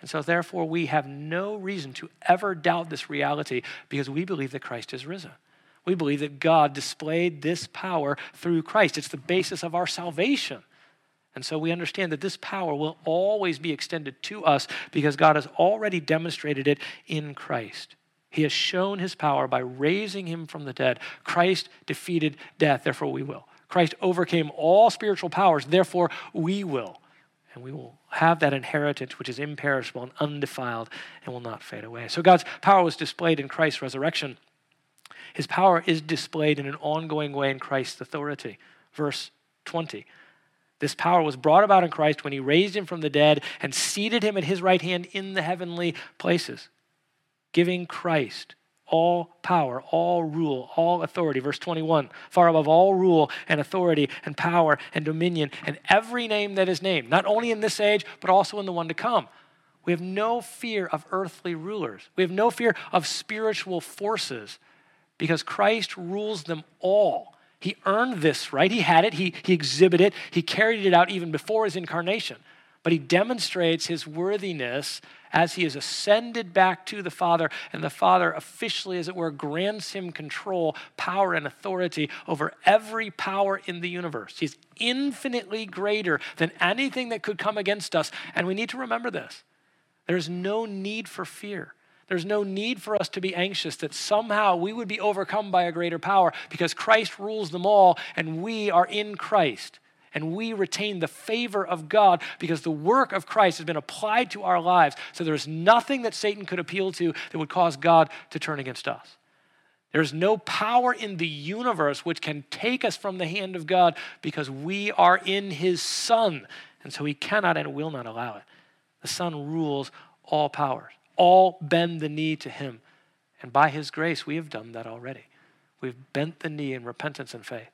And so therefore we have no reason to ever doubt this reality because we believe that Christ is risen. We believe that God displayed this power through Christ. It's the basis of our salvation. And so we understand that this power will always be extended to us because God has already demonstrated it in Christ. He has shown his power by raising him from the dead. Christ defeated death, therefore we will. Christ overcame all spiritual powers, therefore we will. And we will have that inheritance which is imperishable and undefiled and will not fade away. So God's power was displayed in Christ's resurrection. His power is displayed in an ongoing way in Christ's authority. Verse 20. This power was brought about in Christ when he raised him from the dead and seated him at his right hand in the heavenly places giving Christ all power, all rule, all authority. Verse 21 far above all rule and authority and power and dominion and every name that is named, not only in this age, but also in the one to come. We have no fear of earthly rulers, we have no fear of spiritual forces because Christ rules them all. He earned this, right? He had it, he, he exhibited it, he carried it out even before his incarnation. But he demonstrates his worthiness as he is ascended back to the Father, and the Father officially, as it were, grants him control, power, and authority over every power in the universe. He's infinitely greater than anything that could come against us. And we need to remember this there's no need for fear. There's no need for us to be anxious that somehow we would be overcome by a greater power because Christ rules them all and we are in Christ and we retain the favor of God because the work of Christ has been applied to our lives. So there's nothing that Satan could appeal to that would cause God to turn against us. There's no power in the universe which can take us from the hand of God because we are in his Son. And so he cannot and will not allow it. The Son rules all powers, all bend the knee to him. And by his grace, we have done that already. We've bent the knee in repentance and faith.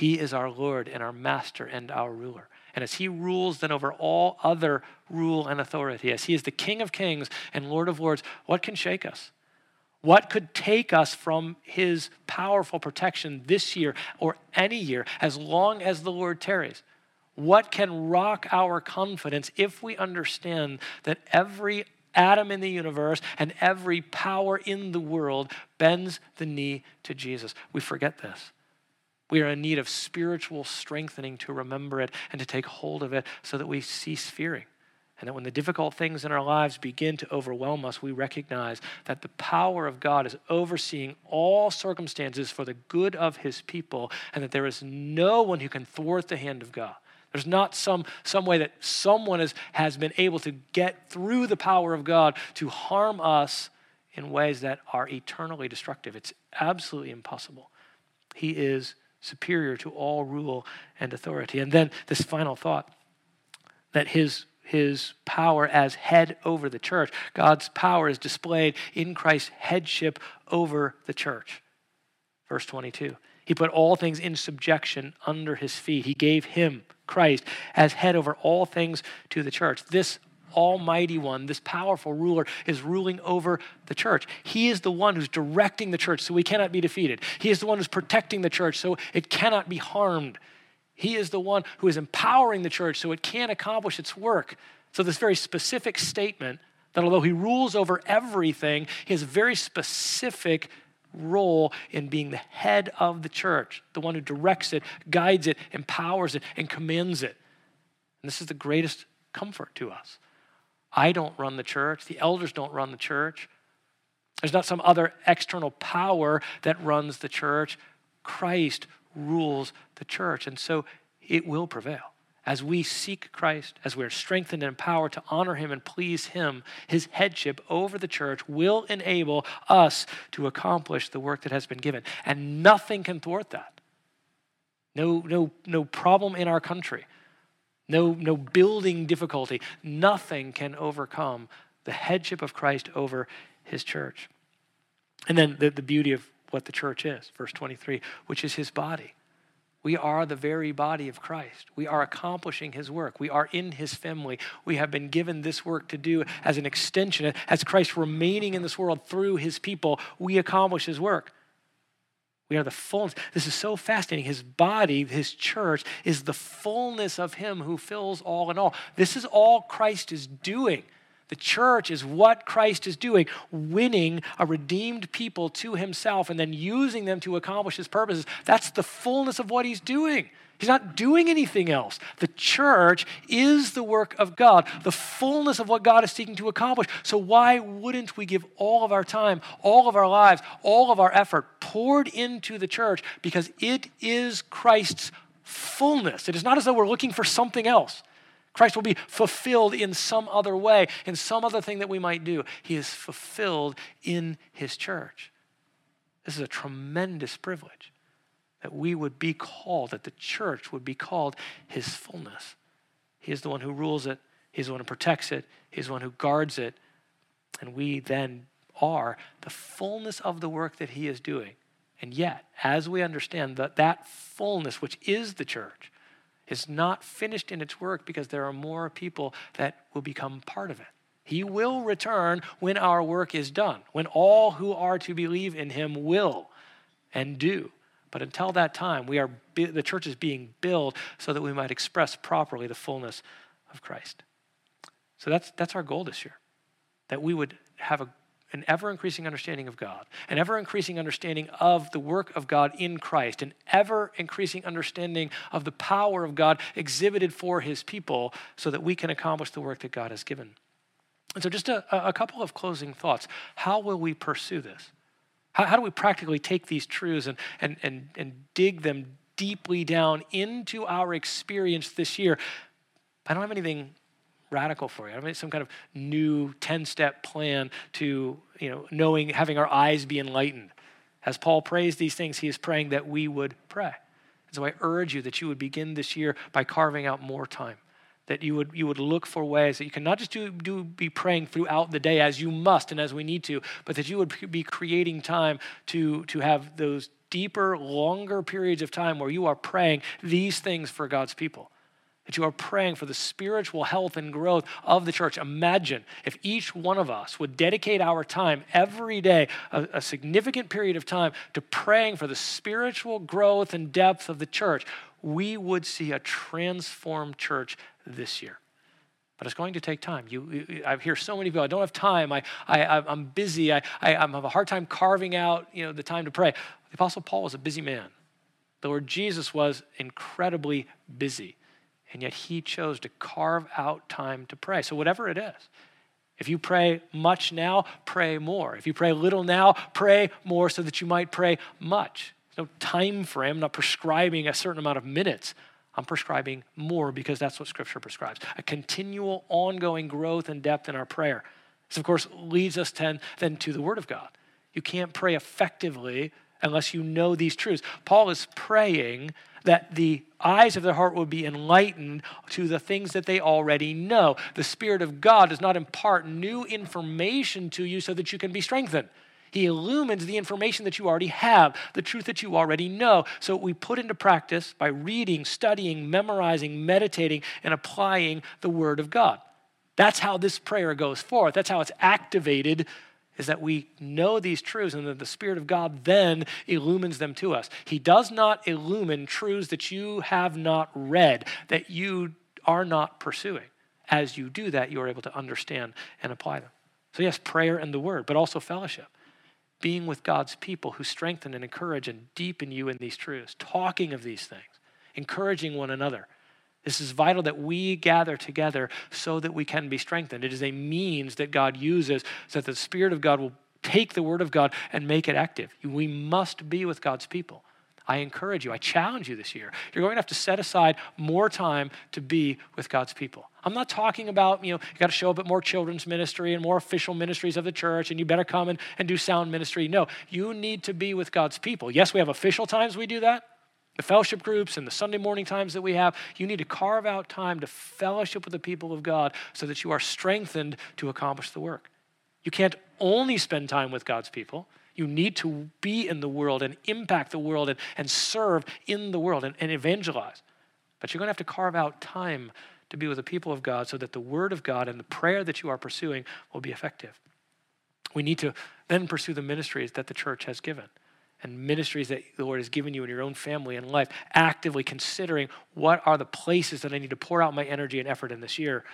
He is our Lord and our master and our ruler. And as he rules then over all other rule and authority, as he is the King of kings and Lord of lords, what can shake us? What could take us from his powerful protection this year or any year as long as the Lord tarries? What can rock our confidence if we understand that every atom in the universe and every power in the world bends the knee to Jesus? We forget this. We are in need of spiritual strengthening to remember it and to take hold of it so that we cease fearing. And that when the difficult things in our lives begin to overwhelm us, we recognize that the power of God is overseeing all circumstances for the good of his people, and that there is no one who can thwart the hand of God. There's not some, some way that someone has, has been able to get through the power of God to harm us in ways that are eternally destructive. It's absolutely impossible. He is superior to all rule and authority. And then this final thought that his his power as head over the church. God's power is displayed in Christ's headship over the church. Verse 22. He put all things in subjection under his feet. He gave him, Christ, as head over all things to the church. This Almighty One, this powerful ruler, is ruling over the church. He is the one who's directing the church so we cannot be defeated. He is the one who's protecting the church so it cannot be harmed. He is the one who is empowering the church so it can accomplish its work. So, this very specific statement that although he rules over everything, he has a very specific role in being the head of the church, the one who directs it, guides it, empowers it, and commands it. And this is the greatest comfort to us. I don't run the church, the elders don't run the church. There's not some other external power that runs the church. Christ rules the church, and so it will prevail. As we seek Christ, as we are strengthened and empowered to honor Him and please Him, His headship over the church will enable us to accomplish the work that has been given. And nothing can thwart that. No, no, no problem in our country, no, no building difficulty, nothing can overcome the headship of Christ over His church. And then the, the beauty of what the church is, verse 23, which is His body. We are the very body of Christ. We are accomplishing his work. We are in his family. We have been given this work to do as an extension, as Christ remaining in this world through his people. We accomplish his work. We are the fullness. This is so fascinating. His body, his church, is the fullness of him who fills all in all. This is all Christ is doing. The church is what Christ is doing, winning a redeemed people to himself and then using them to accomplish his purposes. That's the fullness of what he's doing. He's not doing anything else. The church is the work of God, the fullness of what God is seeking to accomplish. So, why wouldn't we give all of our time, all of our lives, all of our effort poured into the church? Because it is Christ's fullness. It is not as though we're looking for something else. Christ will be fulfilled in some other way, in some other thing that we might do. He is fulfilled in his church. This is a tremendous privilege that we would be called, that the church would be called his fullness. He is the one who rules it, he's the one who protects it, he's the one who guards it. And we then are the fullness of the work that he is doing. And yet, as we understand that that fullness, which is the church, is not finished in its work because there are more people that will become part of it. He will return when our work is done, when all who are to believe in him will and do. But until that time, we are the church is being built so that we might express properly the fullness of Christ. So that's that's our goal this year. That we would have a an ever increasing understanding of God, an ever increasing understanding of the work of God in Christ, an ever increasing understanding of the power of God exhibited for his people so that we can accomplish the work that God has given. And so, just a, a couple of closing thoughts. How will we pursue this? How, how do we practically take these truths and, and, and, and dig them deeply down into our experience this year? I don't have anything radical for you. I don't have some kind of new 10 step plan to, you know, knowing, having our eyes be enlightened. As Paul prays these things, he is praying that we would pray. And so I urge you that you would begin this year by carving out more time. That you would, you would look for ways that you can not just do, do be praying throughout the day as you must and as we need to, but that you would be creating time to, to have those deeper, longer periods of time where you are praying these things for God's people that you are praying for the spiritual health and growth of the church. Imagine if each one of us would dedicate our time every day, a, a, significant period of time, to praying for the spiritual growth and depth of the church. We would see a transformed church this year. But it's going to take time. You, you, I hear so many people. I don't have time. I, I, I'm busy. I, I, I have a hard time carving out, you know, the time to pray. The Apostle Paul was a busy man. The Lord Jesus was incredibly busy. And yet he chose to carve out time to pray. So, whatever it is, if you pray much now, pray more. If you pray little now, pray more so that you might pray much. There's no time frame, I'm not prescribing a certain amount of minutes. I'm prescribing more because that's what Scripture prescribes a continual, ongoing growth and depth in our prayer. This, of course, leads us then, then to the Word of God. You can't pray effectively unless you know these truths. Paul is praying that the eyes of their heart would be enlightened to the things that they already know. The Spirit of God does not impart new information to you so that you can be strengthened. He illumines the information that you already have, the truth that you already know. So we put into practice by reading, studying, memorizing, meditating, and applying the Word of God. That's how this prayer goes forth. That's how it's activated is that we know these truths and that the Spirit of God then illumines them to us. He does not illumine truths that you have not read, that you are not pursuing. As you do that, you are able to understand and apply them. So, yes, prayer and the word, but also fellowship. Being with God's people who strengthen and encourage and deepen you in these truths, talking of these things, encouraging one another this is vital that we gather together so that we can be strengthened. It is a means that God uses so that the Spirit of God will take the Word of God and make it active. We must be with God's people. I encourage you, I challenge you this year. You're going to have to set aside more time to be with God's people. I'm not talking about, you know, you got to show up at more children's ministry and more official ministries of the church, and you better come and, and do sound ministry. No, you need to be with God's people. Yes, we have official times we do that the fellowship groups and the Sunday morning times that we have, you need to carve out time to fellowship with the people of God so that you are strengthened to accomplish the work. You can't only spend time with God's people. You need to be in the world and impact the world and, and serve in the world and, and evangelize. But you're going to have to carve out time to be with the people of God so that the word of God and the prayer that you are pursuing will be effective. We need to then pursue the ministries that the church has given and ministries that the Lord has given you in your own family and life, actively considering what are the places that I need to pour out my energy and effort in this year.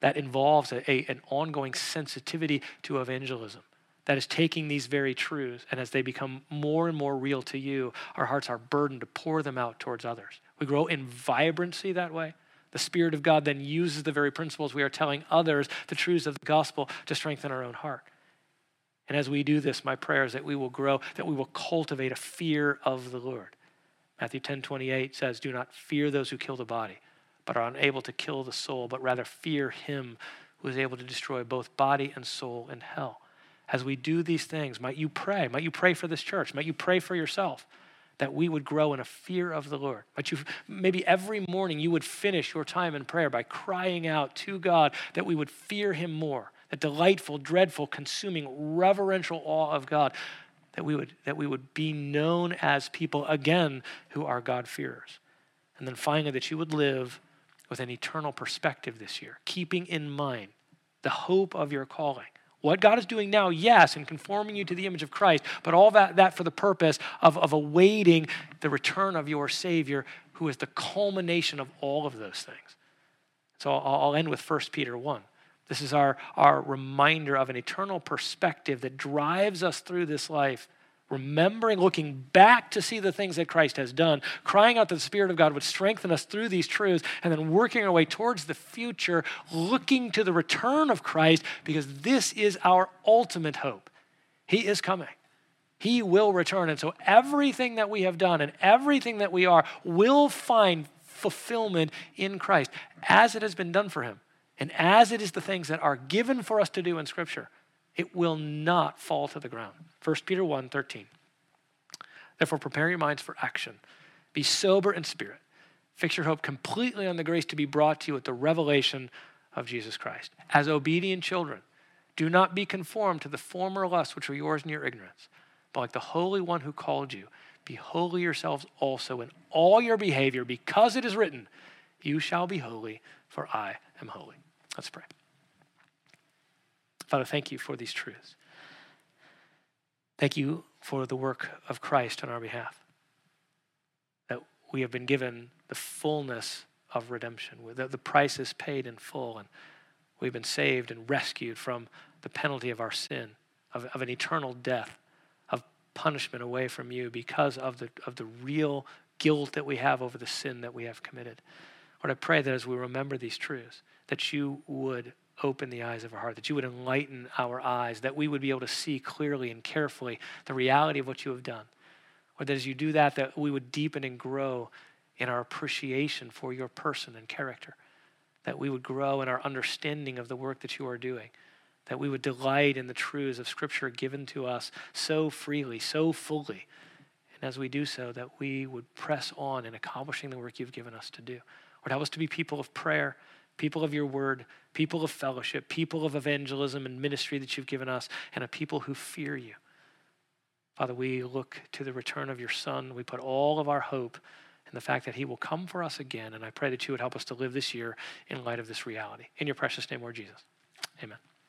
That involves a, a, an ongoing sensitivity to evangelism. That is taking these very truths, and as they become more and more real to you, our hearts are burdened to pour them out towards others. We grow in vibrancy that way. The Spirit of God then uses the very principles we are telling others, the truths of the gospel, to strengthen our own heart. And as we do this, my prayer is that we will grow, that we will cultivate a fear of the Lord. Matthew 10 28 says, Do not fear those who kill the body, but are unable to kill the soul, but rather fear him who is able to destroy both body and soul in hell. As we do these things, might you pray, might you pray for this church, might you pray for yourself that we would grow in a fear of the Lord. Might you maybe every morning you would finish your time in prayer by crying out to God that we would fear him more that delightful, dreadful, consuming, reverential awe of God, that we would, that we would be known as people, again, who are God-fearers. And then finally, that you would live with an eternal perspective this year, keeping in mind the hope of your calling. What God is doing now, yes, in conforming you to the image of Christ, but all that, that for the purpose of, of awaiting the return of your Savior, who is the culmination of all of those things. So I'll, I'll end with 1 Peter 1. This is our, our reminder of an eternal perspective that drives us through this life, remembering, looking back to see the things that Christ has done, crying out that the Spirit of God would strengthen us through these truths, and then working our way towards the future, looking to the return of Christ, because this is our ultimate hope. He is coming. He will return. And so everything that we have done and everything that we are will find fulfillment in Christ as it has been done for him. And as it is the things that are given for us to do in Scripture, it will not fall to the ground. 1 Peter 1 13. Therefore, prepare your minds for action. Be sober in spirit. Fix your hope completely on the grace to be brought to you at the revelation of Jesus Christ. As obedient children, do not be conformed to the former lusts which were yours in your ignorance, but like the Holy One who called you, be holy yourselves also in all your behavior, because it is written, You shall be holy, for I am holy. Let's pray. Father, thank you for these truths. Thank you for the work of Christ on our behalf. That we have been given the fullness of redemption, that the price is paid in full, and we've been saved and rescued from the penalty of our sin, of, of an eternal death, of punishment away from you because of the, of the real guilt that we have over the sin that we have committed. Lord, I pray that as we remember these truths, that you would open the eyes of our heart, that you would enlighten our eyes, that we would be able to see clearly and carefully the reality of what you have done. Or that as you do that, that we would deepen and grow in our appreciation for your person and character, that we would grow in our understanding of the work that you are doing, that we would delight in the truths of Scripture given to us so freely, so fully. And as we do so, that we would press on in accomplishing the work you've given us to do. Lord, help us to be people of prayer people of your word, people of fellowship, people of evangelism and ministry that you've given us, and a people who fear you. Father, we look to the return of your Son. We put all of our hope in the fact that He will come for us again. And I pray that you would help us to live this year in light of this reality. In your precious name, Lord Jesus. Amen.